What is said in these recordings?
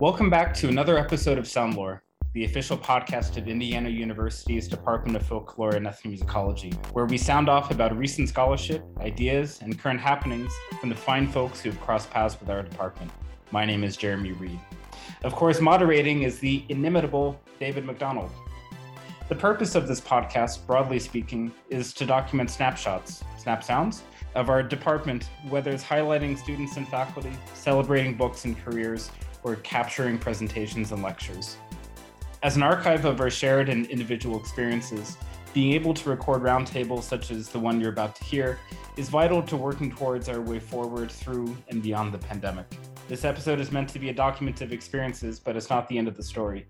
Welcome back to another episode of Soundlore, the official podcast of Indiana University's Department of Folklore and Ethnomusicology, where we sound off about recent scholarship, ideas, and current happenings from the fine folks who have crossed paths with our department. My name is Jeremy Reed. Of course, moderating is the inimitable David McDonald. The purpose of this podcast, broadly speaking, is to document snapshots, snap sounds, of our department, whether it's highlighting students and faculty, celebrating books and careers, or capturing presentations and lectures. As an archive of our shared and individual experiences, being able to record roundtables such as the one you're about to hear is vital to working towards our way forward through and beyond the pandemic. This episode is meant to be a document of experiences, but it's not the end of the story.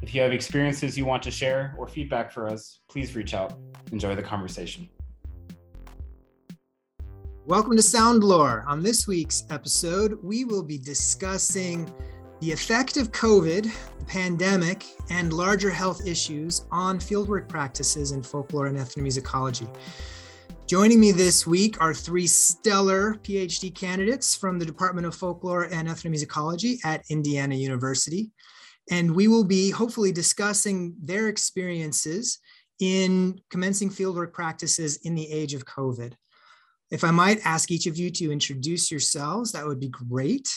If you have experiences you want to share or feedback for us, please reach out. Enjoy the conversation. Welcome to Soundlore. On this week's episode, we will be discussing the effect of COVID, pandemic, and larger health issues on fieldwork practices in folklore and ethnomusicology. Joining me this week are three stellar PhD candidates from the Department of Folklore and Ethnomusicology at Indiana University and we will be hopefully discussing their experiences in commencing fieldwork practices in the age of COVID. If I might ask each of you to introduce yourselves, that would be great.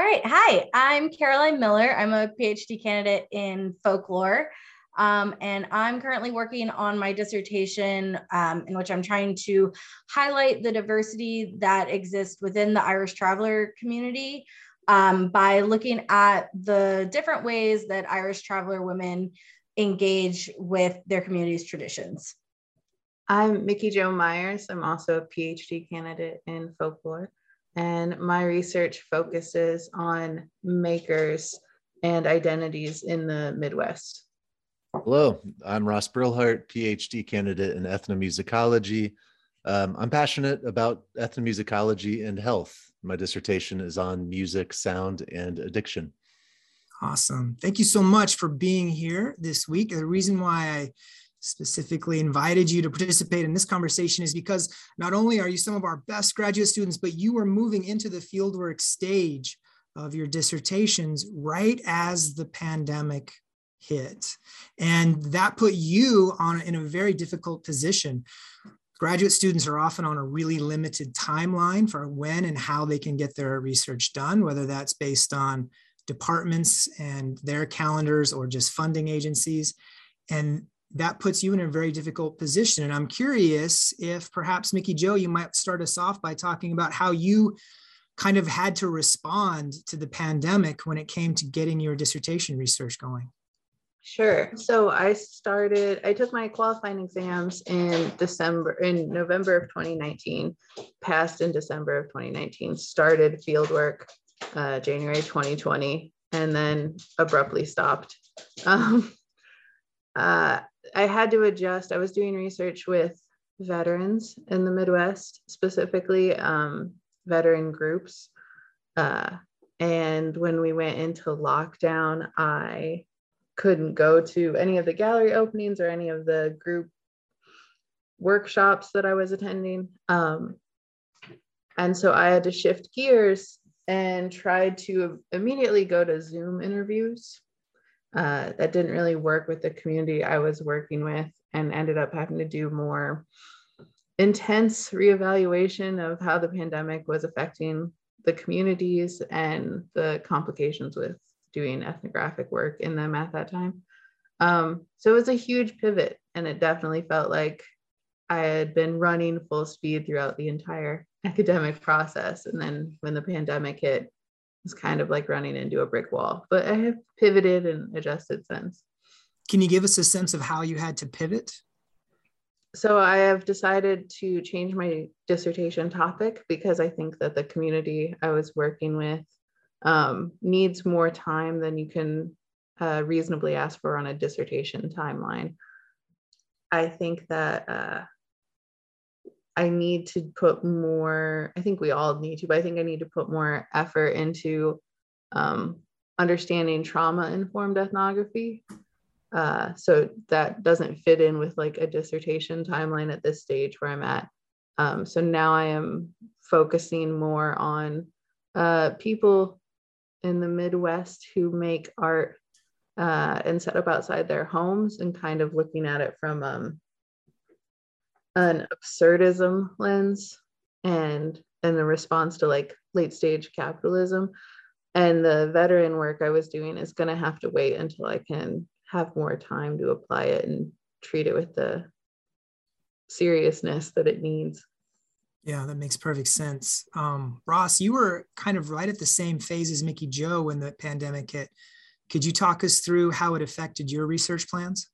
All right. Hi, I'm Caroline Miller. I'm a PhD candidate in folklore. Um, and I'm currently working on my dissertation um, in which I'm trying to highlight the diversity that exists within the Irish traveler community um, by looking at the different ways that Irish traveler women engage with their community's traditions. I'm Micky Jo Myers. I'm also a PhD candidate in folklore, and my research focuses on makers and identities in the Midwest. Hello, I'm Ross Brillhart, PhD candidate in ethnomusicology. Um, I'm passionate about ethnomusicology and health. My dissertation is on music, sound, and addiction. Awesome. Thank you so much for being here this week. The reason why I specifically invited you to participate in this conversation is because not only are you some of our best graduate students, but you are moving into the fieldwork stage of your dissertations right as the pandemic hit. And that put you on in a very difficult position Graduate students are often on a really limited timeline for when and how they can get their research done, whether that's based on departments and their calendars or just funding agencies. And that puts you in a very difficult position. And I'm curious if perhaps Micky Jo, you might start us off by talking about how you kind of had to respond to the pandemic when it came to getting your dissertation research going. Sure. So I started, I took my qualifying exams in December, in November of 2019, passed in December of 2019, started fieldwork uh, January 2020, and then abruptly stopped. Um, uh, I had to adjust. I was doing research with veterans in the Midwest, specifically um, veteran groups. Uh, and when we went into lockdown, I couldn't go to any of the gallery openings or any of the group workshops that I was attending. Um, and so I had to shift gears and tried to immediately go to Zoom interviews. Uh, that didn't really work with the community I was working with and ended up having to do more intense reevaluation of how the pandemic was affecting the communities and the complications with doing ethnographic work in them at that time. Um, so it was a huge pivot, and it definitely felt like I had been running full speed throughout the entire academic process. And then when the pandemic hit, it was kind of like running into a brick wall. But I have pivoted and adjusted since. Can you give us a sense of how you had to pivot? So I have decided to change my dissertation topic because I think that the community I was working with um, needs more time than you can uh, reasonably ask for on a dissertation timeline. I think that uh, I need to put more, I think we all need to, but I think I need to put more effort into um, understanding trauma informed ethnography. Uh, so that doesn't fit in with like a dissertation timeline at this stage where I'm at. Um, so now I am focusing more on uh, people in the Midwest who make art uh, and set up outside their homes and kind of looking at it from um, an absurdism lens and and the response to like late stage capitalism. And the veteran work i was doing is going to have to wait until i can have more time to apply it and treat it with the seriousness that it needs. Yeah that makes perfect sense. Um, ross you were kind of right at the same phase as micky jo when the pandemic hit. Could you talk us through how it affected your research plans?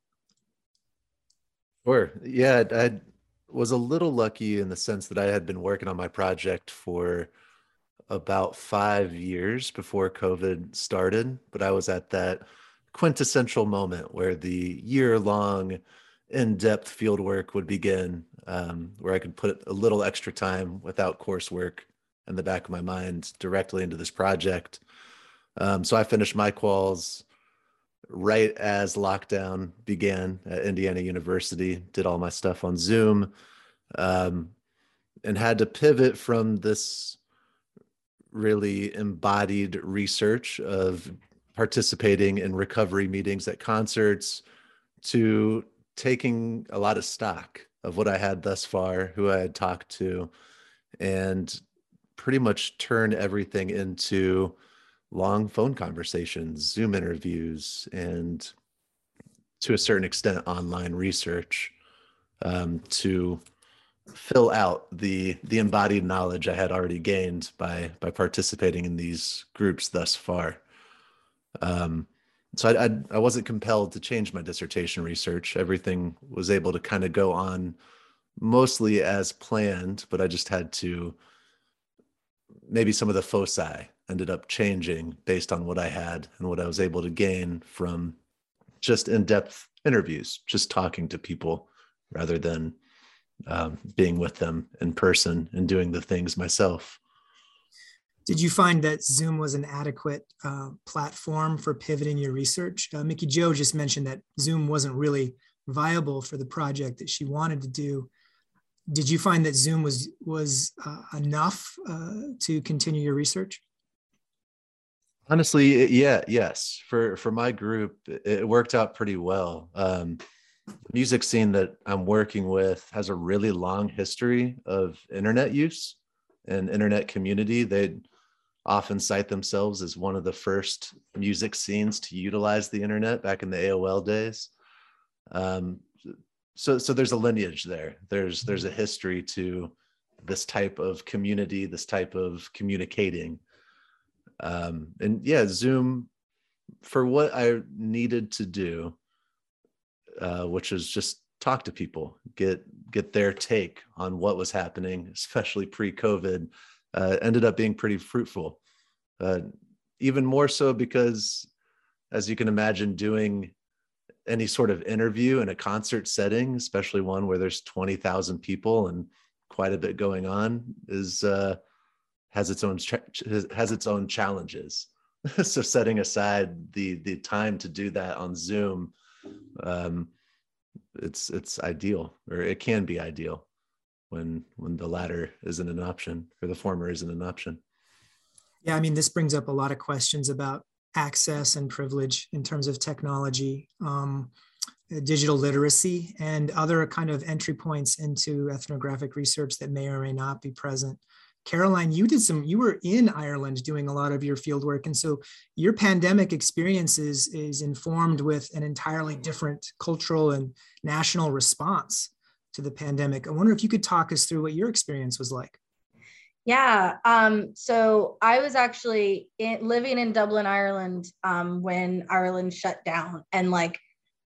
Sure. Yeah i was a little lucky in the sense that i had been working on my project for about five years before COVID started, but I was at that quintessential moment where the year long in depth field work would begin, um, where I could put a little extra time without coursework in the back of my mind directly into this project. Um, so I finished my quals right as lockdown began at Indiana University, did all my stuff on Zoom, um, and had to pivot from this really embodied research of participating in recovery meetings at concerts to taking a lot of stock of what I had thus far, who I had talked to, and pretty much turn everything into long phone conversations, Zoom interviews, and to a certain extent, online research um, to fill out the the embodied knowledge I had already gained by by participating in these groups thus far. Um, so I, I, I wasn't compelled to change my dissertation research. Everything was able to kind of go on mostly as planned, but I just had to maybe some of the foci ended up changing based on what I had and what I was able to gain from just in-depth interviews, just talking to people rather than um, being with them in person and doing the things myself. Did you find that Zoom was an adequate uh, platform for pivoting your research? Uh, Micky Jo just mentioned that Zoom wasn't really viable for the project that she wanted to do. Did you find that Zoom was was uh, enough uh, to continue your research? Honestly, yeah, yes. For for my group, it worked out pretty well. Um, the music scene that I'm working with has a really long history of internet use and internet community. They often cite themselves as one of the first music scenes to utilize the internet back in the AOL days. Um, so, so there's a lineage there. There's there's a history to this type of community, this type of communicating. Um, and yeah, Zoom for what I needed to do uh, which is just talk to people, get get their take on what was happening, especially pre-COVID, uh, ended up being pretty fruitful. Uh, even more so because, as you can imagine, doing any sort of interview in a concert setting, especially one where there's twenty thousand people and quite a bit going on, is uh, has its own has its own challenges. so setting aside the the time to do that on Zoom um, it's it's ideal or it can be ideal when when the latter isn't an option or the former isn't an option yeah i mean this brings up a lot of questions about access and privilege in terms of technology um, digital literacy and other kind of entry points into ethnographic research that may or may not be present Caroline, you did some, you were in Ireland doing a lot of your field work. And so your pandemic experiences is, informed with an entirely different cultural and national response to the pandemic. I wonder if you could talk us through what your experience was like. Yeah. Um, so I was actually in, living in Dublin, Ireland, um, when Ireland shut down. And like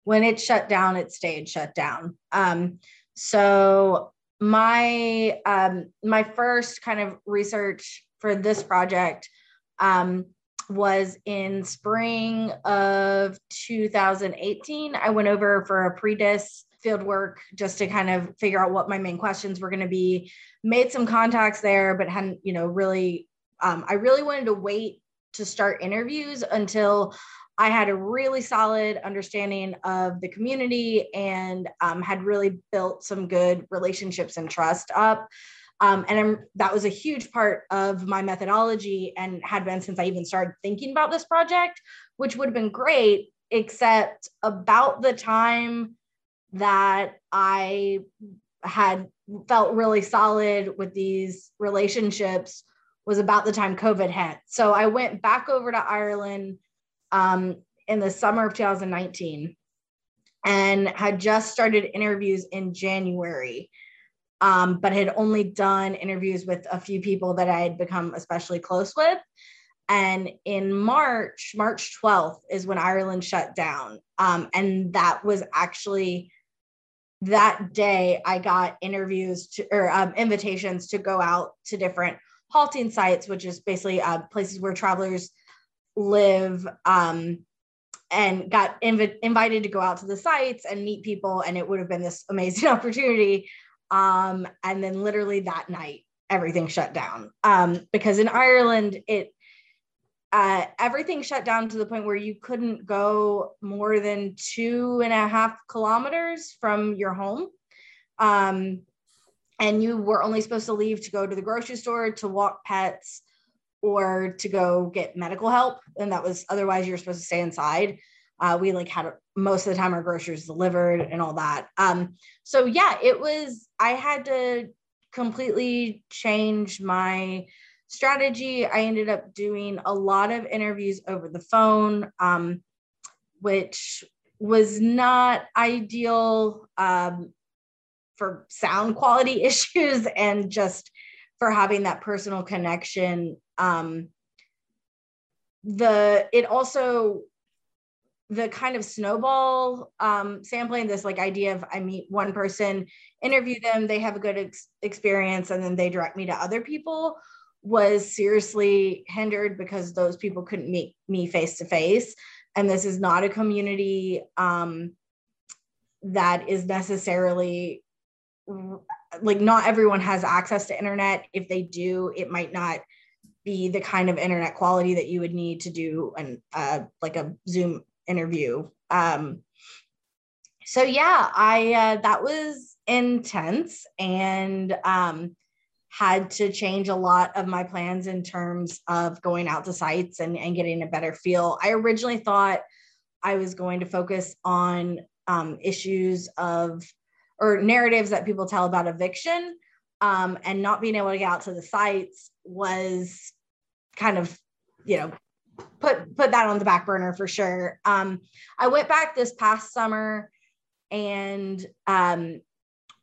when it shut down, it stayed shut down. Um, so my um, my first kind of research for this project um, was in spring of 2018. I went over for a pre-dis field work just to kind of figure out what my main questions were going to be. Made some contacts there, but hadn't, you know, really. Um, I really wanted to wait to start interviews until I had a really solid understanding of the community and um, had really built some good relationships and trust up. Um, and I'm, that was a huge part of my methodology and had been since I even started thinking about this project, which would have been great, except about the time that I had felt really solid with these relationships was about the time COVID hit. So I went back over to Ireland um, in the summer of 2019 and had just started interviews in January, um, but had only done interviews with a few people that I had become especially close with. And in March, March 12th is when Ireland shut down. Um, and that was actually that day I got interviews to, or um, invitations to go out to different halting sites, which is basically uh, places where travelers live, um, and got inv- invited to go out to the sites and meet people. And it would have been this amazing opportunity. Um, and then literally that night, everything shut down um, because in Ireland, it uh, everything shut down to the point where you couldn't go more than two and a half kilometers from your home. Um, and you were only supposed to leave to go to the grocery store, to walk pets, or to go get medical help. And that was otherwise you're supposed to stay inside. Uh, we like had most of the time our groceries delivered and all that. Um, so yeah, it was, I had to completely change my strategy. I ended up doing a lot of interviews over the phone, um, which was not ideal um, for sound quality issues and just for having that personal connection. Um, the it also the kind of snowball um, sampling this like idea of i meet one person interview them they have a good ex- experience and then they direct me to other people was seriously hindered because those people couldn't meet me face to face. And this is not a community um, that is necessarily like not everyone has access to internet. If they do, it might not be the kind of internet quality that you would need to do an uh, like a Zoom interview. Um, so yeah, I uh, that was intense and um, had to change a lot of my plans in terms of going out to sites and, and getting a better feel. I originally thought I was going to focus on um, issues of or narratives that people tell about eviction um, and not being able to get out to the sites was kind of, you know, put put that on the back burner for sure. Um, I went back this past summer and um,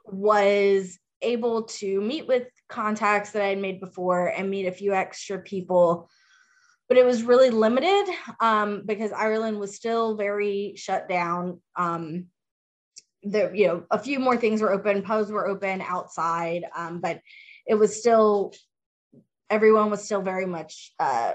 was able to meet with contacts that I had made before and meet a few extra people. But it was really limited um, because Ireland was still very shut down. Um, there, you know, a few more things were open, pubs were open outside, um, but it was still everyone was still very much uh,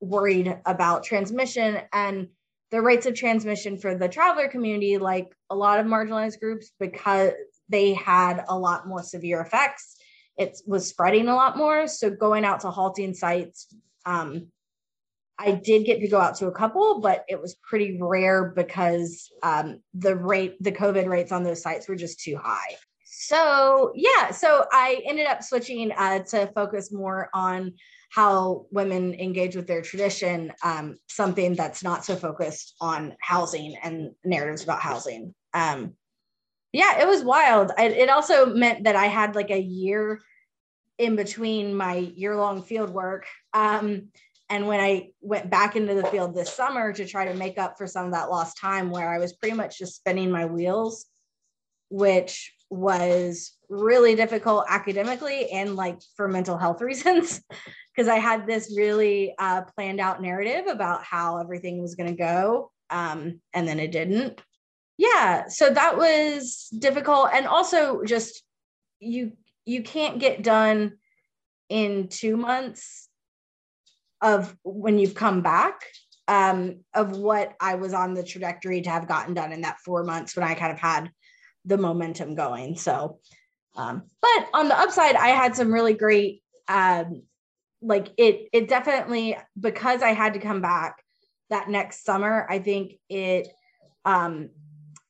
worried about transmission and the rates of transmission for the traveler community, like a lot of marginalized groups, because they had a lot more severe effects it was spreading a lot more. So going out to halting sites, um, I did get to go out to a couple, but it was pretty rare because um, the rate, the COVID rates on those sites were just too high. So yeah, so I ended up switching uh, to focus more on how women engage with their tradition, um, something that's not so focused on housing and narratives about housing. Um, yeah, it was wild. I, it also meant that I had like a year in between my year long field work. Um, and when I went back into the field this summer to try to make up for some of that lost time where I was pretty much just spinning my wheels, which was really difficult academically and like for mental health reasons, because I had this really uh, planned out narrative about how everything was going to go. Um, and then it didn't. Yeah. So that was difficult. And also just you you can't get done in two months of when you've come back um, of what I was on the trajectory to have gotten done in that four months when I kind of had the momentum going. So, um, but on the upside, I had some really great, um, like it, it definitely, because I had to come back that next summer, I think it um,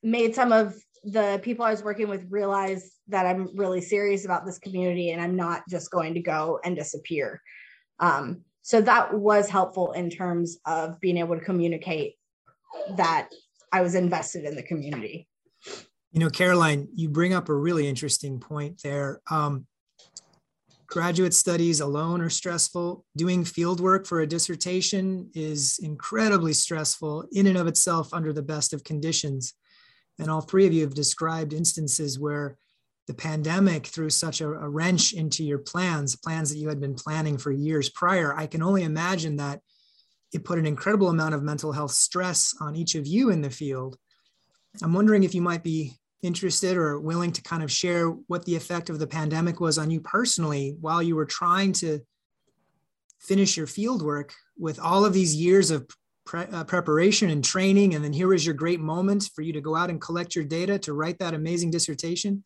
made some of the people I was working with realize that I'm really serious about this community and I'm not just going to go and disappear. Um, so that was helpful in terms of being able to communicate that I was invested in the community. You know, Caroline, you bring up a really interesting point there. Um, graduate studies alone are stressful. Doing field work for a dissertation is incredibly stressful in and of itself under the best of conditions. And all three of you have described instances where the pandemic threw such a, a wrench into your plans, plans that you had been planning for years prior. I can only imagine that it put an incredible amount of mental health stress on each of you in the field. I'm wondering if you might be interested or willing to kind of share what the effect of the pandemic was on you personally while you were trying to finish your field work with all of these years of pre- uh, preparation and training and then here was your great moment for you to go out and collect your data to write that amazing dissertation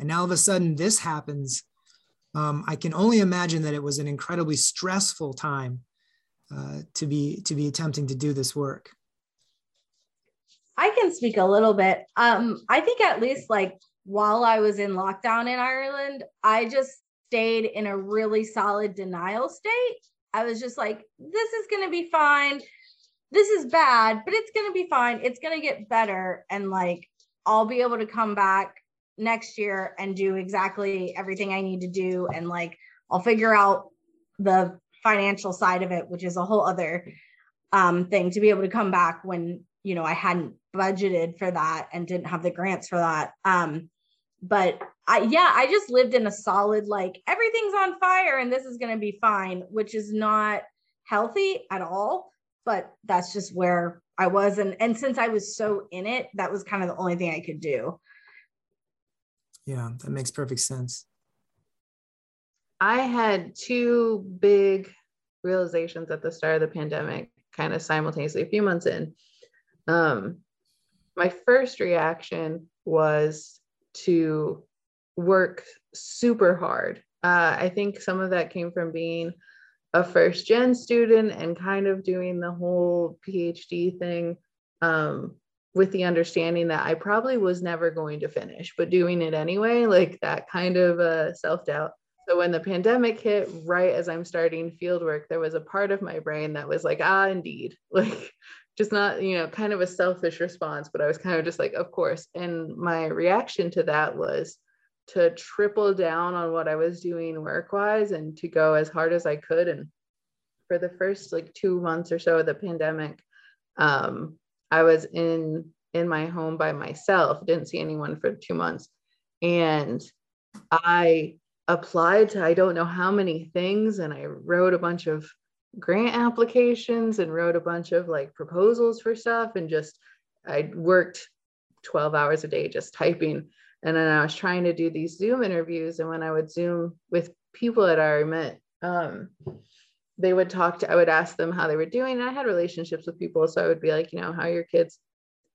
and now all of a sudden this happens um, i can only imagine that it was an incredibly stressful time uh, to be to be attempting to do this work I can speak a little bit. Um, I think at least like while I was in lockdown in Ireland, I just stayed in a really solid denial state. I was just like, this is going to be fine. This is bad, but it's going to be fine. It's going to get better. And like, I'll be able to come back next year and do exactly everything I need to do. And like, I'll figure out the financial side of it, which is a whole other um, thing to be able to come back when you know, I hadn't budgeted for that and didn't have the grants for that. Um, but I, yeah, I just lived in a solid, like everything's on fire and this is going to be fine, which is not healthy at all. But that's just where I was. And, and since I was so in it, that was kind of the only thing I could do. Yeah, that makes perfect sense. I had two big realizations at the start of the pandemic, kind of simultaneously, a few months in. Um, my first reaction was to work super hard. Uh, I think some of that came from being a first gen student and kind of doing the whole PhD thing um, with the understanding that I probably was never going to finish, but doing it anyway, like that kind of uh, self doubt. So when the pandemic hit, right as I'm starting field work, there was a part of my brain that was like, ah, indeed, like just not, you know, kind of a selfish response, but I was kind of just like, of course. And my reaction to that was to triple down on what I was doing work wise and to go as hard as I could. And for the first like two months or so of the pandemic, um, I was in in my home by myself, didn't see anyone for two months. And I applied to I don't know how many things and I wrote a bunch of grant applications and wrote a bunch of like proposals for stuff and just I worked 12 hours a day just typing. And then I was trying to do these Zoom interviews. And when I would Zoom with people that I met, um, they would talk to, I would ask them how they were doing. And I had relationships with people. So I would be like, you know, how are your kids?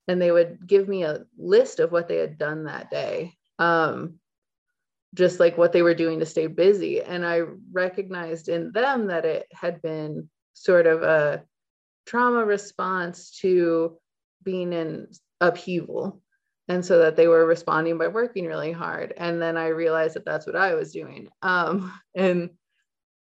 And they would give me a list of what they had done that day. Um, just like what they were doing to stay busy. And I recognized in them that it had been sort of a trauma response to being in upheaval. And so that they were responding by working really hard. And then I realized that that's what I was doing. Um, and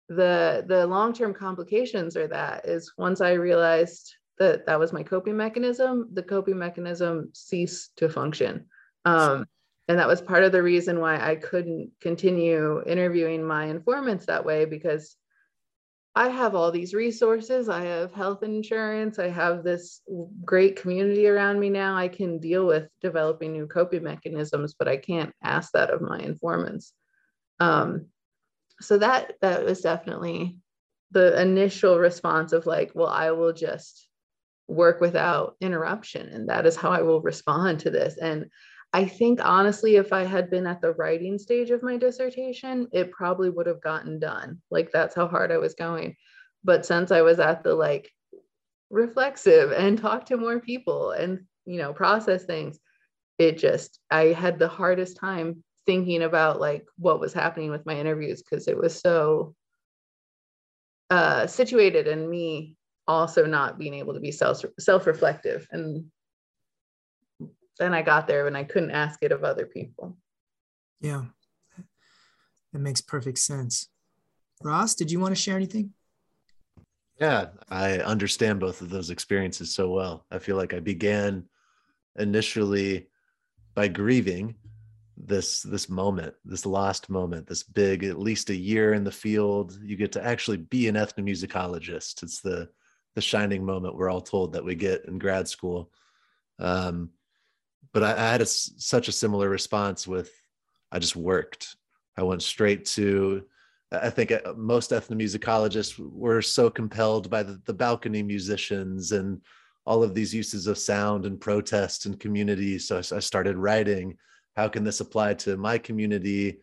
the the long-term complications are that is once I realized that that was my coping mechanism, the coping mechanism ceased to function. Um, and that was part of the reason why I couldn't continue interviewing my informants that way because I have all these resources. I have health insurance. I have this great community around me now. I can deal with developing new coping mechanisms, but I can't ask that of my informants. Um, so that that was definitely the initial response of like, well, I will just work without interruption, and that is how I will respond to this. And I think honestly, if I had been at the writing stage of my dissertation, it probably would have gotten done. Like that's how hard I was going. But since I was at the like reflexive and talk to more people and, you know, process things, it just, I had the hardest time thinking about like what was happening with my interviews because it was so uh, situated in me also not being able to be self self reflective and then I got there and I couldn't ask it of other people. Yeah, that makes perfect sense. Ross, did you want to share anything? Yeah, I understand both of those experiences so well. I feel like I began initially by grieving this this moment, this lost moment, this big at least a year in the field. You get to actually be an ethnomusicologist. It's the the shining moment we're all told that we get in grad school. Um, but I, I had a, such a similar response with I just worked. I went straight to I think uh, most ethnomusicologists were so compelled by the, the, balcony musicians and all of these uses of sound and protest and community. So I, I started writing. How can this apply to my community?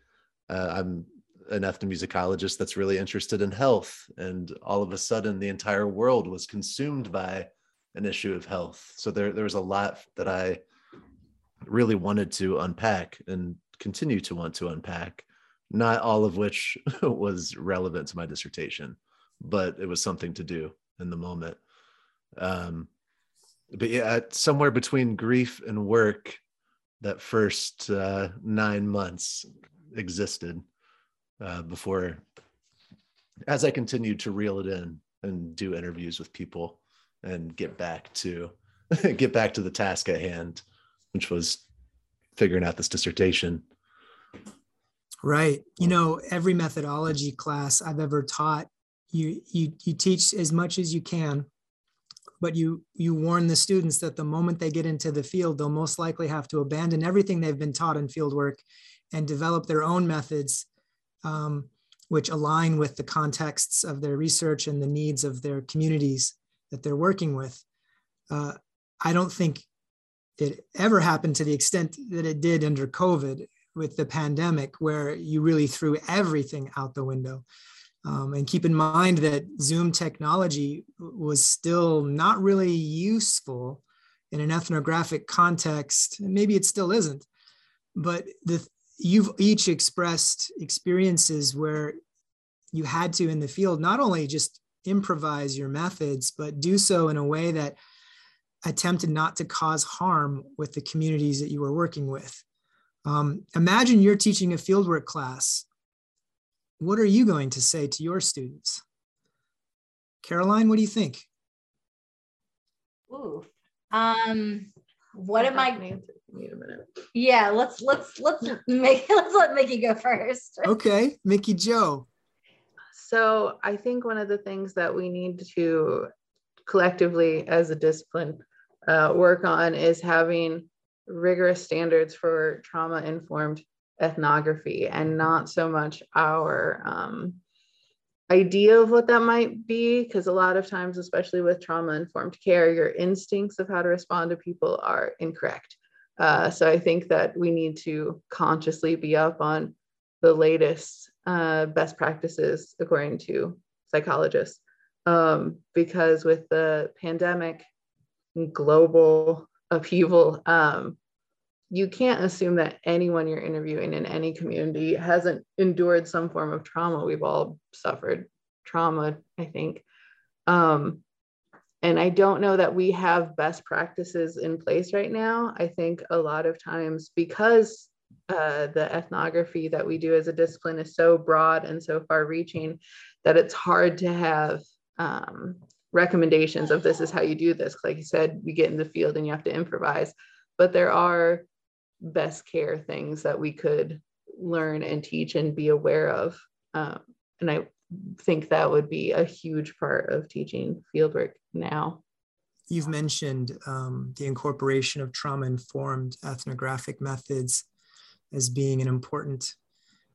Uh, I'm an ethnomusicologist that's really interested in health, and all of a sudden, the entire world was consumed by an issue of health. So there, there was a lot that I really wanted to unpack and continue to want to unpack not all of which was relevant to my dissertation, but it was something to do in the moment. Um, but yeah, somewhere between grief and work, that first uh, nine months existed uh, before, as I continued to reel it in and do interviews with people and get back to get back to the task at hand, which was figuring out this dissertation Right. You know, every methodology class I've ever taught, you you you teach as much as you can, but you you warn the students that the moment they get into the field, they'll most likely have to abandon everything they've been taught in field work and develop their own methods, um, which align with the contexts of their research and the needs of their communities that they're working with. Uh, I don't think it ever happened to the extent that it did under COVID with the pandemic where you really threw everything out the window. Um, and keep in mind that Zoom technology was still not really useful in an ethnographic context. Maybe it still isn't, but the, you've each expressed experiences where you had to in the field not only just improvise your methods, but do so in a way that attempted not to cause harm with the communities that you were working with. Um, imagine you're teaching a fieldwork class. What are you going to say to your students? Caroline, what do you think? Ooh, um, what am I? Wait a minute. Yeah, let's let's let's make let's let Micky go first. Okay, Micky Jo. So I think one of the things that we need to collectively as a discipline uh, work on is having rigorous standards for trauma informed ethnography and not so much our um, idea of what that might be because a lot of times especially with trauma informed care your instincts of how to respond to people are incorrect. Uh, so i think that we need to consciously be up on the latest uh, best practices according to psychologists. Um, because with the pandemic global upheaval, um, you can't assume that anyone you're interviewing in any community hasn't endured some form of trauma. We've all suffered trauma, I think. Um, and I don't know that we have best practices in place right now. I think a lot of times because uh, the ethnography that we do as a discipline is so broad and so far reaching that it's hard to have um, recommendations of this is how you do this. Like you said, you get in the field and you have to improvise, but there are best care things that we could learn and teach and be aware of. Um, and I think that would be a huge part of teaching fieldwork now. You've mentioned um, the incorporation of trauma informed ethnographic methods as being an important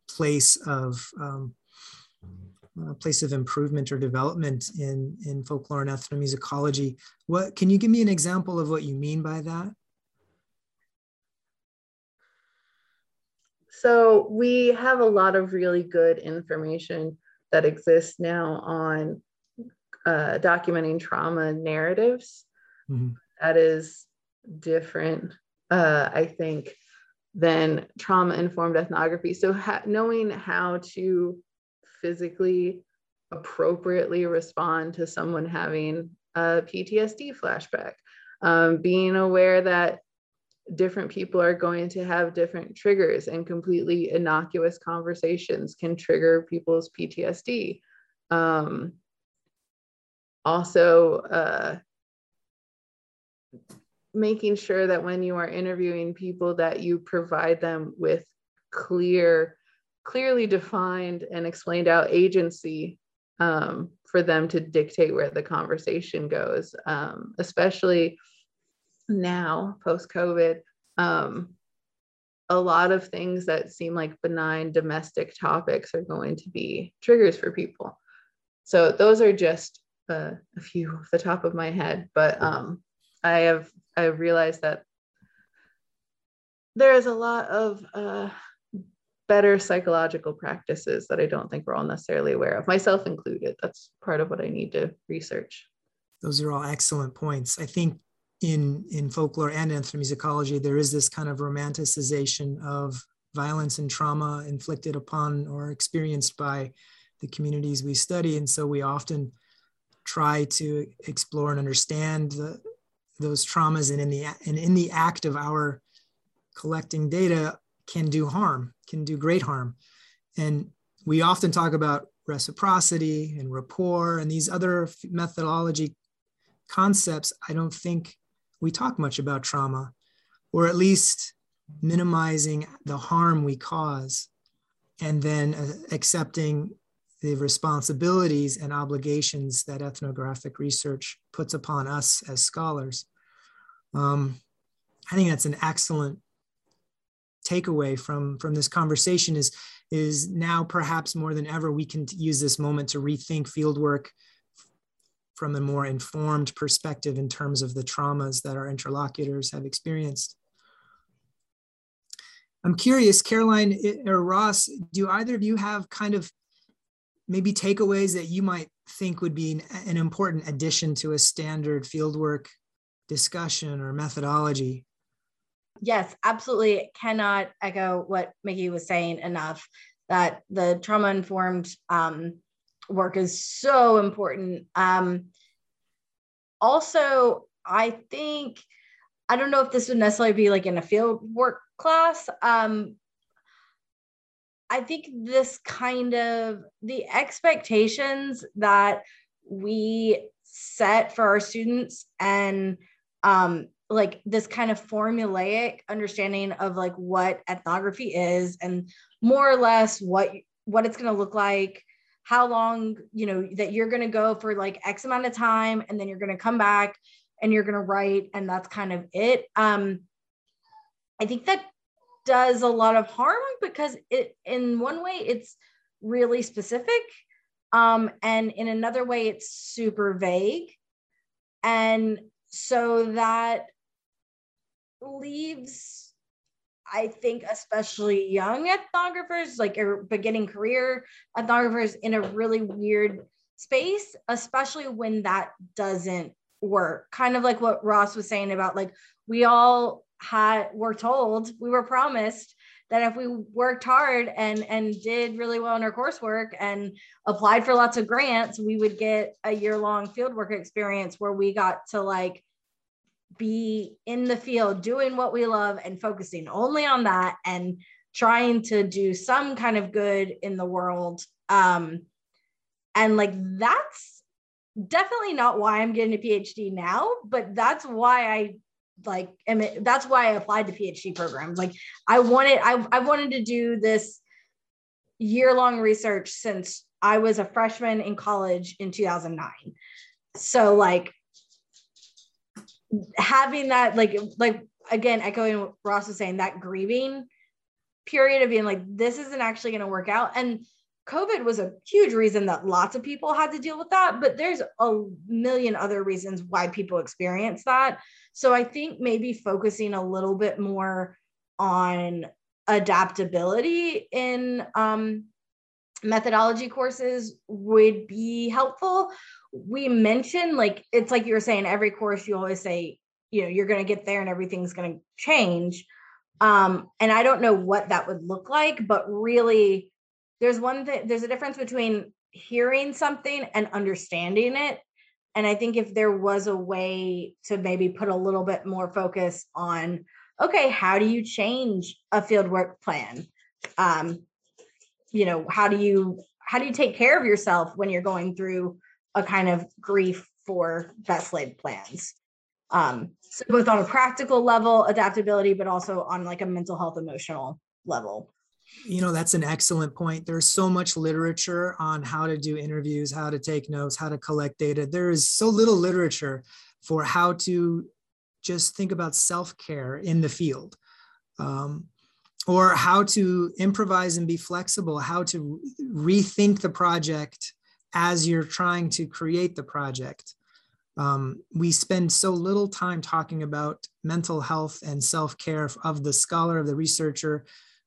place of um, a place of improvement or development in, in folklore and ethnomusicology. What can you give me an example of what you mean by that? So we have a lot of really good information that exists now on uh, documenting trauma narratives. Mm-hmm. That is different, uh, I think, than trauma informed ethnography. So ha- knowing how to physically appropriately respond to someone having a PTSD flashback. Um, being aware that different people are going to have different triggers and completely innocuous conversations can trigger people's PTSD. Um, also, uh, making sure that when you are interviewing people that you provide them with clear clearly defined and explained out agency um, for them to dictate where the conversation goes, um, especially now post COVID. Um, a lot of things that seem like benign domestic topics are going to be triggers for people. So those are just uh, a few off the top of my head, but um, I have I realized that there is a lot of uh, better psychological practices that I don't think we're all necessarily aware of, myself included. That's part of what I need to research. Those are all excellent points. I think in in folklore and ethnomusicology, there is this kind of romanticization of violence and trauma inflicted upon or experienced by the communities we study, and so we often try to explore and understand the, those traumas, and in the and in the act of our collecting data, can do harm, can do great harm. And we often talk about reciprocity and rapport and these other methodology concepts. I don't think we talk much about trauma, or at least minimizing the harm we cause, and then uh, accepting the responsibilities and obligations that ethnographic research puts upon us as scholars. Um, I think that's an excellent takeaway from from this conversation is is now perhaps more than ever we can use this moment to rethink fieldwork from a more informed perspective in terms of the traumas that our interlocutors have experienced. I'm curious, Caroline or Ross, do either of you have kind of maybe takeaways that you might think would be an, an important addition to a standard fieldwork discussion or methodology? yes, absolutely cannot echo what Micky was saying enough that the trauma informed um, work is so important. Um, also, I think, I don't know if this would necessarily be like in a field work class. Um, I think this kind of the expectations that we set for our students and um, like this kind of formulaic understanding of like what ethnography is and more or less what what it's going to look like how long you know that you're going to go for like x amount of time and then you're going to come back and you're going to write and that's kind of it. Um i think that does a lot of harm because it in one way it's really specific um and in another way it's super vague. And so that leaves I think especially young ethnographers, like or beginning career ethnographers, in a really weird space, especially when that doesn't work. Kind of like what Ross was saying about like we all had were told, we were promised that if we worked hard and and did really well in our coursework and applied for lots of grants, we would get a year long fieldwork experience where we got to like be in the field doing what we love and focusing only on that and trying to do some kind of good in the world. Um and like that's definitely not why i'm getting a phd now but that's why i like am it, that's why i applied to phd programs. Like i wanted i, I wanted to do this year long research since i was a freshman in college in 2009 so like having that like like again echoing what ross was saying that grieving period of being like this isn't actually going to work out. And covid was a huge reason that lots of people had to deal with that but there's a million other reasons why people experience that. So i think maybe focusing a little bit more on adaptability in um, methodology courses would be helpful. We mentioned like it's like you were saying every course you always say you know you're going to get there and everything's going to change. Um and i don't know what that would look like but really there's one thing there's a difference between hearing something and understanding it. And i think if there was a way to maybe put a little bit more focus on okay, how do you change a fieldwork plan? Um, you know, how do you how do you take care of yourself when you're going through a kind of grief for best laid plans? Um, so both on a practical level, adaptability, but also on like a mental health, emotional level. You know, that's an excellent point. There's so much literature on how to do interviews, how to take notes, how to collect data. There is so little literature for how to just think about self care in the field. Um, or how to improvise and be flexible, how to rethink the project as you're trying to create the project. Um, we spend so little time talking about mental health and self care of the scholar, of the researcher.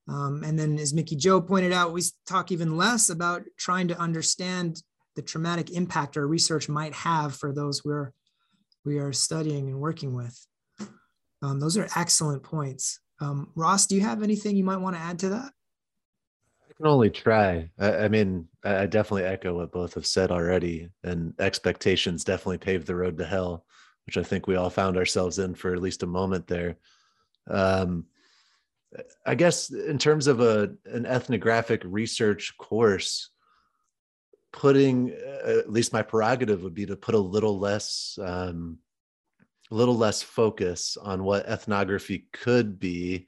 Um, and then, as Micky Jo pointed out, we talk even less about trying to understand the traumatic impact our research might have for those we're we are studying and working with. Um, those are excellent points. Um, Ross, do you have anything you might want to add to that? I can only try. I, I mean, I, definitely echo what both have said already, and expectations definitely paved the road to hell, which I think we all found ourselves in for at least a moment there. Um, I guess in terms of a an ethnographic research course, putting uh, at least my prerogative would be to put a little less um, a little less focus on what ethnography could be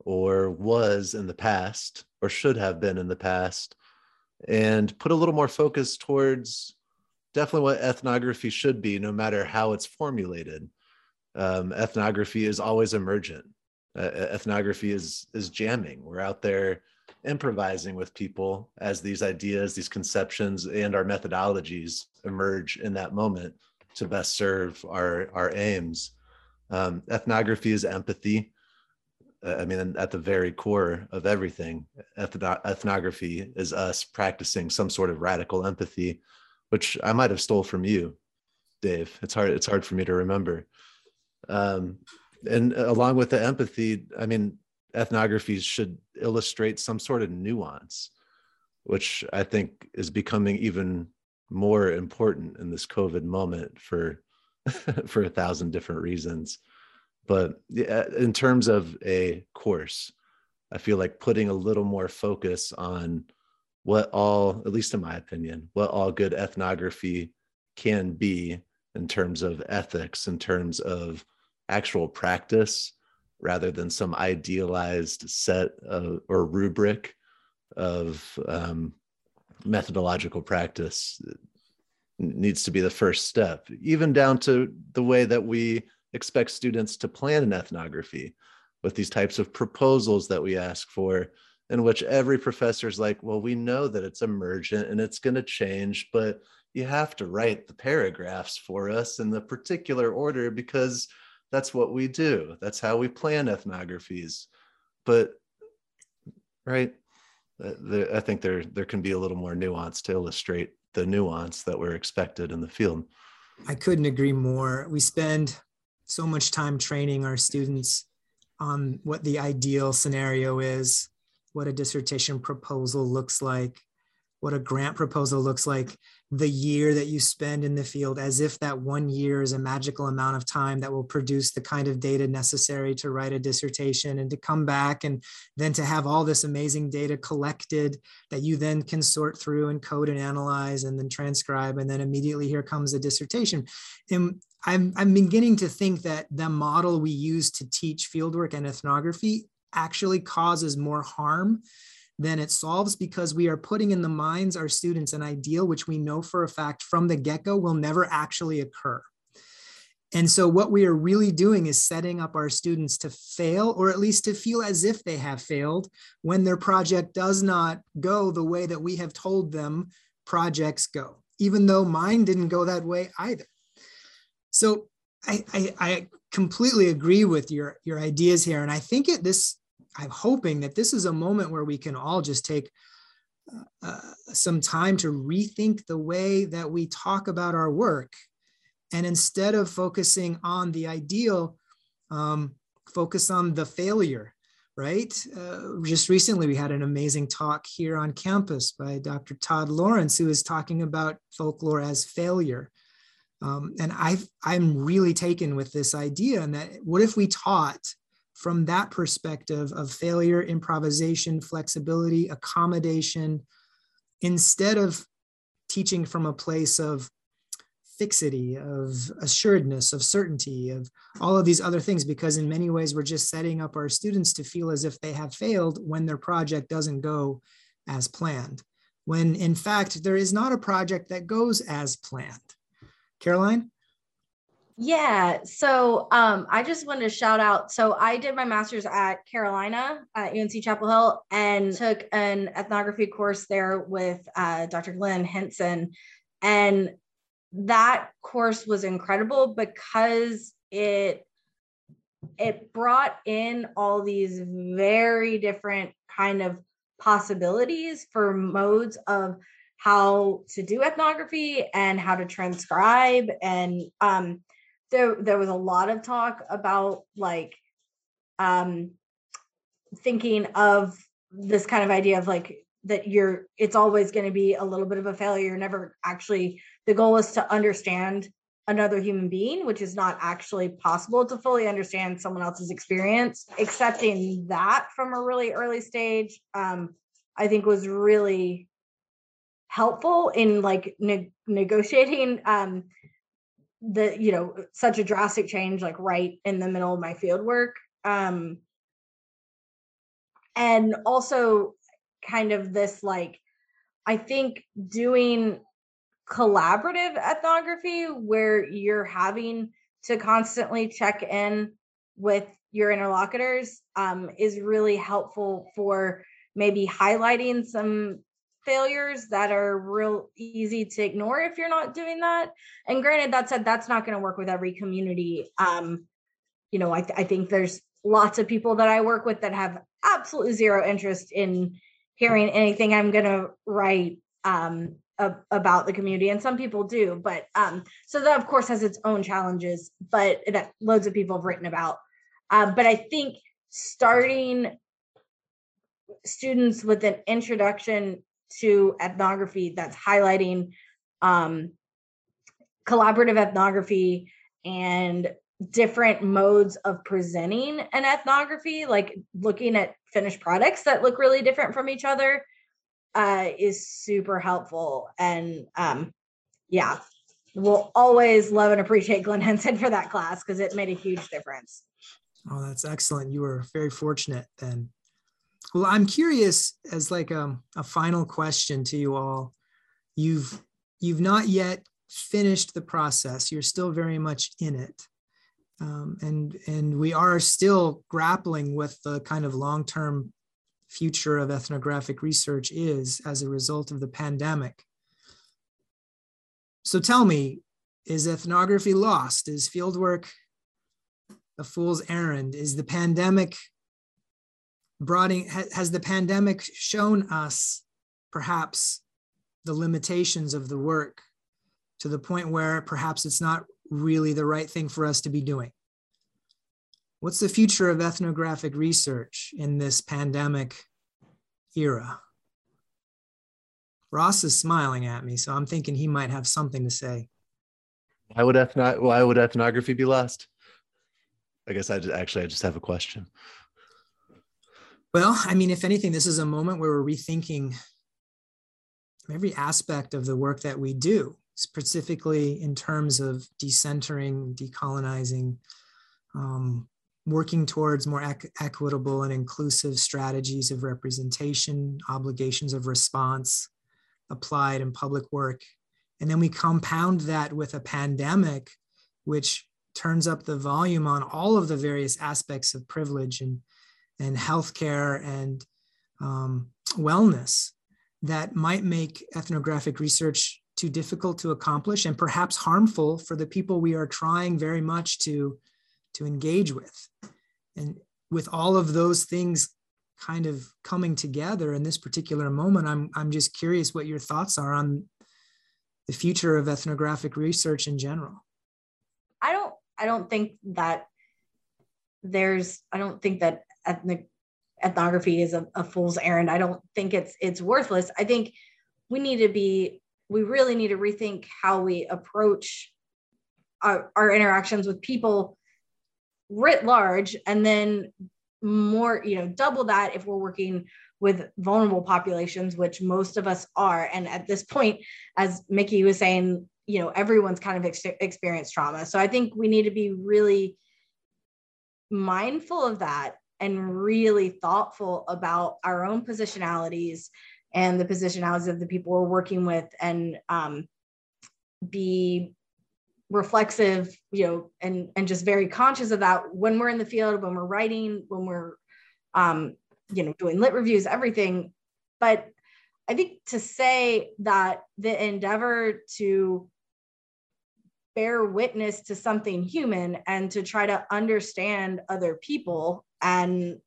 or was in the past or should have been in the past and put a little more focus towards definitely what ethnography should be no matter how it's formulated. Um, ethnography is always emergent. Uh, ethnography is is jamming. We're out there improvising with people as these ideas these conceptions and our methodologies emerge in that moment to best serve our our aims. Um, ethnography is empathy. Uh, I mean, at the very core of everything, ethno- ethnography is us practicing some sort of radical empathy, which I might have stole from you, Dave. It's hard. It's hard for me to remember. Um, and along with the empathy, I mean, ethnography should illustrate some sort of nuance, which I think is becoming even more important in this COVID moment for for a thousand different reasons. But yeah, in terms of a course, I feel like putting a little more focus on what all, at least in my opinion, what all good ethnography can be in terms of ethics, in terms of actual practice, rather than some idealized set of, or rubric of um, methodological practice needs to be the first step, even down to the way that we expect students to plan an ethnography with these types of proposals that we ask for, in which every professor is like, well, we know that it's emergent and it's going to change, but you have to write the paragraphs for us in the particular order because that's what we do. That's how we plan ethnographies. But, right, Uh, I think there there can be a little more nuance to illustrate the nuance that we're expected in the field. I couldn't agree more. We spend so much time training our students on what the ideal scenario is, what a dissertation proposal looks like, what a grant proposal looks like the year that you spend in the field as if that one year is a magical amount of time that will produce the kind of data necessary to write a dissertation and to come back and then to have all this amazing data collected that you then can sort through and code and analyze and then transcribe. And then immediately here comes a dissertation. And I'm, I'm beginning to think that the model we use to teach fieldwork and ethnography actually causes more harm then it solves because we are putting in the minds our students an ideal which we know for a fact from the get-go will never actually occur. And so what we are really doing is setting up our students to fail or at least to feel as if they have failed when their project does not go the way that we have told them projects go, even though mine didn't go that way either. So I, I, I completely agree with your, your ideas here. And I think it, this I'm hoping that this is a moment where we can all just take uh, uh, some time to rethink the way that we talk about our work. And instead of focusing on the ideal, um, focus on the failure, right? Uh, just recently, we had an amazing talk here on campus by Dr. Todd Lawrence, who is talking about folklore as failure. Um, and i I'm really taken with this idea. And that what if we taught from that perspective of failure, improvisation, flexibility, accommodation, instead of teaching from a place of fixity, of assuredness, of certainty, of all of these other things, because in many ways we're just setting up our students to feel as if they have failed when their project doesn't go as planned, when in fact there is not a project that goes as planned. Caroline? Yeah, so um, I just wanted to shout out. So I did my master's at Carolina at UNC Chapel Hill and took an ethnography course there with uh, Dr. Glenn Hinson. And that course was incredible because it it brought in all these very different kind of possibilities for modes of how to do ethnography and how to transcribe and um, there there was a lot of talk about like um thinking of this kind of idea of like that you're it's always going to be a little bit of a failure. You're never actually the goal is to understand another human being which is not actually possible to fully understand someone else's experience accepting that from a really early stage um i think was really helpful in like ne- negotiating um the you know such a drastic change like right in the middle of my field work um and also kind of this like i think doing collaborative ethnography where you're having to constantly check in with your interlocutors um, is really helpful for maybe highlighting some failures that are real easy to ignore if you're not doing that. And granted, that said, that's not going to work with every community. Um, you know, I, th- I think there's lots of people that I work with that have absolutely zero interest in hearing anything I'm going to write um, about the community, and some people do. But um, so that, of course, has its own challenges, but that loads of people have written about. Uh, but I think starting students with an introduction to ethnography that's highlighting um, collaborative ethnography and different modes of presenting an ethnography, like looking at finished products that look really different from each other, uh, is super helpful. And um, yeah, we'll always love and appreciate Glenn Hinson for that class because it made a huge difference. Oh, that's excellent. You were very fortunate then. Well, I'm curious as like a, um, a final question to you all. You've you've not yet finished the process. You're still very much in it. Um, and and we are still grappling with the kind of long-term future of ethnographic research is as a result of the pandemic. So tell me, is ethnography lost? Is fieldwork a fool's errand? Is the pandemic brought in, has the pandemic shown us perhaps the limitations of the work to the point where perhaps it's not really the right thing for us to be doing? What's the future of ethnographic research in this pandemic era? Ross is smiling at me, so I'm thinking he might have something to say. Why would ethno- why would ethnography be lost? I guess I just, actually I just have a question. Well, I mean, if anything, this is a moment where we're rethinking every aspect of the work that we do, specifically in terms of decentering, decolonizing, um, working towards more ec- equitable and inclusive strategies of representation, obligations of response applied in public work. And then we compound that with a pandemic, which turns up the volume on all of the various aspects of privilege and and healthcare and um, wellness that might make ethnographic research too difficult to accomplish and perhaps harmful for the people we are trying very much to to engage with. And with all of those things kind of coming together in this particular moment i'm i'm just curious what your thoughts are on the future of ethnographic research in general. I don't i don't think that there's i don't think that ethnic ethnography is a, a fool's errand. I don't think it's it's worthless. I think we need to be we really need to rethink how we approach our, our interactions with people writ large and then more you know double that if we're working with vulnerable populations which most of us are and at this point as micky was saying you know everyone's kind of ex- experienced trauma so i think we need to be really mindful of that and really thoughtful about our own positionalities and the positionalities of the people we're working with and um, be reflexive you know and and just very conscious of that when we're in the field when we're writing when we're um, you know doing lit reviews everything. But i think to say that the endeavor to bear witness to something human and to try to understand other people and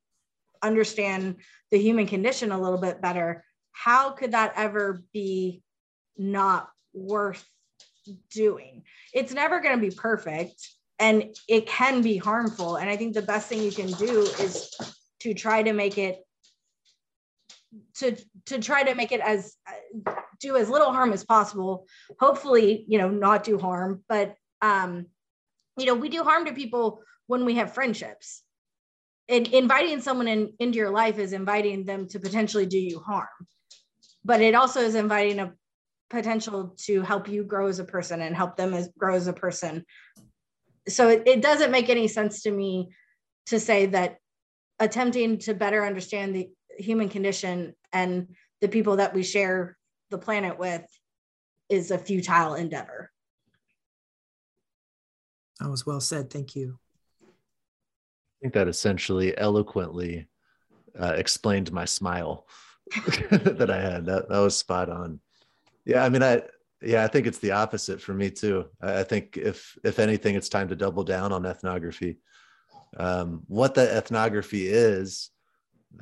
understand the human condition a little bit better how could that ever be not worth doing? It's never going to be perfect and it can be harmful and i think the best thing you can do is to try to make it to to try to make it as do as little harm as possible. Hopefully you know not do harm but um you know we do harm to people when we have friendships and inviting someone in, into your life is inviting them to potentially do you harm but it also is inviting a potential to help you grow as a person and help them as grow as a person so it, it doesn't make any sense to me to say that attempting to better understand the human condition and the people that we share the planet with is a futile endeavor. That was well said. Thank you. I think that essentially eloquently uh, explained my smile that I had. That, that was spot on. Yeah, I mean, I yeah, I think it's the opposite for me too. I, I think if if anything, it's time to double down on ethnography. Um, what the ethnography is,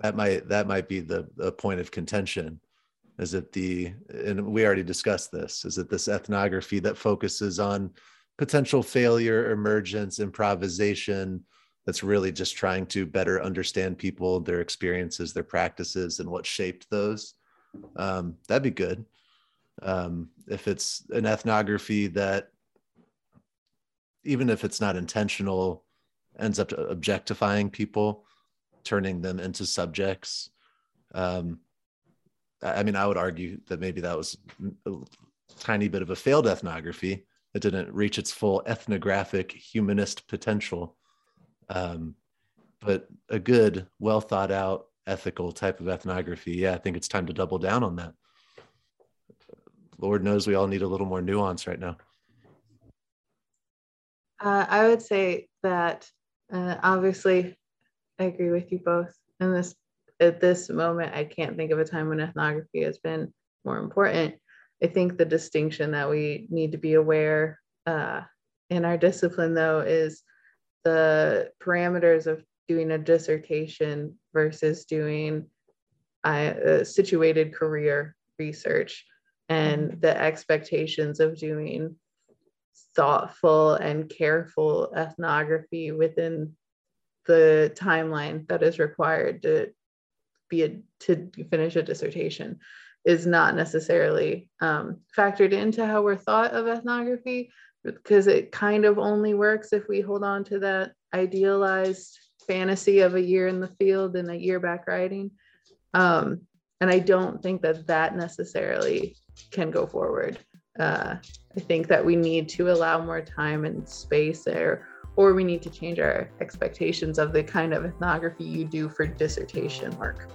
that might that might be the, the point of contention is it the and we already discussed this is it this ethnography that focuses on potential failure emergence improvisation that's really just trying to better understand people their experiences their practices and what shaped those um, that'd be good um, if it's an ethnography that even if it's not intentional ends up objectifying people turning them into subjects. Um, I mean, I would argue that maybe that was a tiny bit of a failed ethnography that didn't reach its full ethnographic humanist potential. Um, but a good, well thought out, ethical type of ethnography, yeah, I think it's time to double down on that. Lord knows we all need a little more nuance right now. Uh, I would say that uh, obviously I agree with you both. And this at this moment, I can't think of a time when ethnography has been more important. I think the distinction that we need to be aware uh, in our discipline, though, is the parameters of doing a dissertation versus doing uh, situated career research and mm-hmm. the expectations of doing thoughtful and careful ethnography within the timeline that is required to be a, to finish a dissertation is not necessarily um, factored into how we're thought of ethnography because it kind of only works if we hold on to that idealized fantasy of a year in the field and a year back writing um, and i don't think that that necessarily can go forward. Uh, i think that we need to allow more time and space there or we need to change our expectations of the kind of ethnography you do for dissertation work.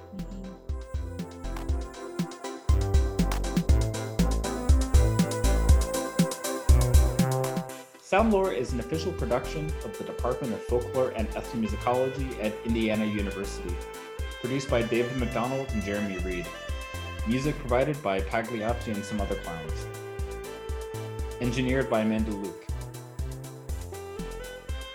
Soundlore is an official production of the Department of Folklore and Ethnomusicology at Indiana University, produced by David McDonald and Jeremy Reed. Music provided by Pagliacci and some other clowns. Engineered by Amanda Luke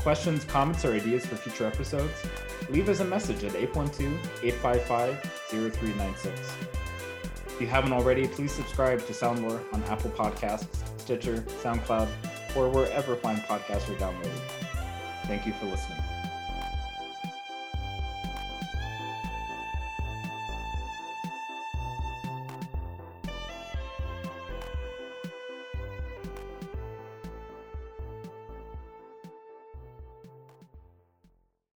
questions, comments, or ideas for future episodes, leave us a message at 812-855-0396. If you haven't already, please subscribe to Soundlore on Apple Podcasts, Stitcher, SoundCloud, or wherever fine podcasts are downloaded. Thank you for listening.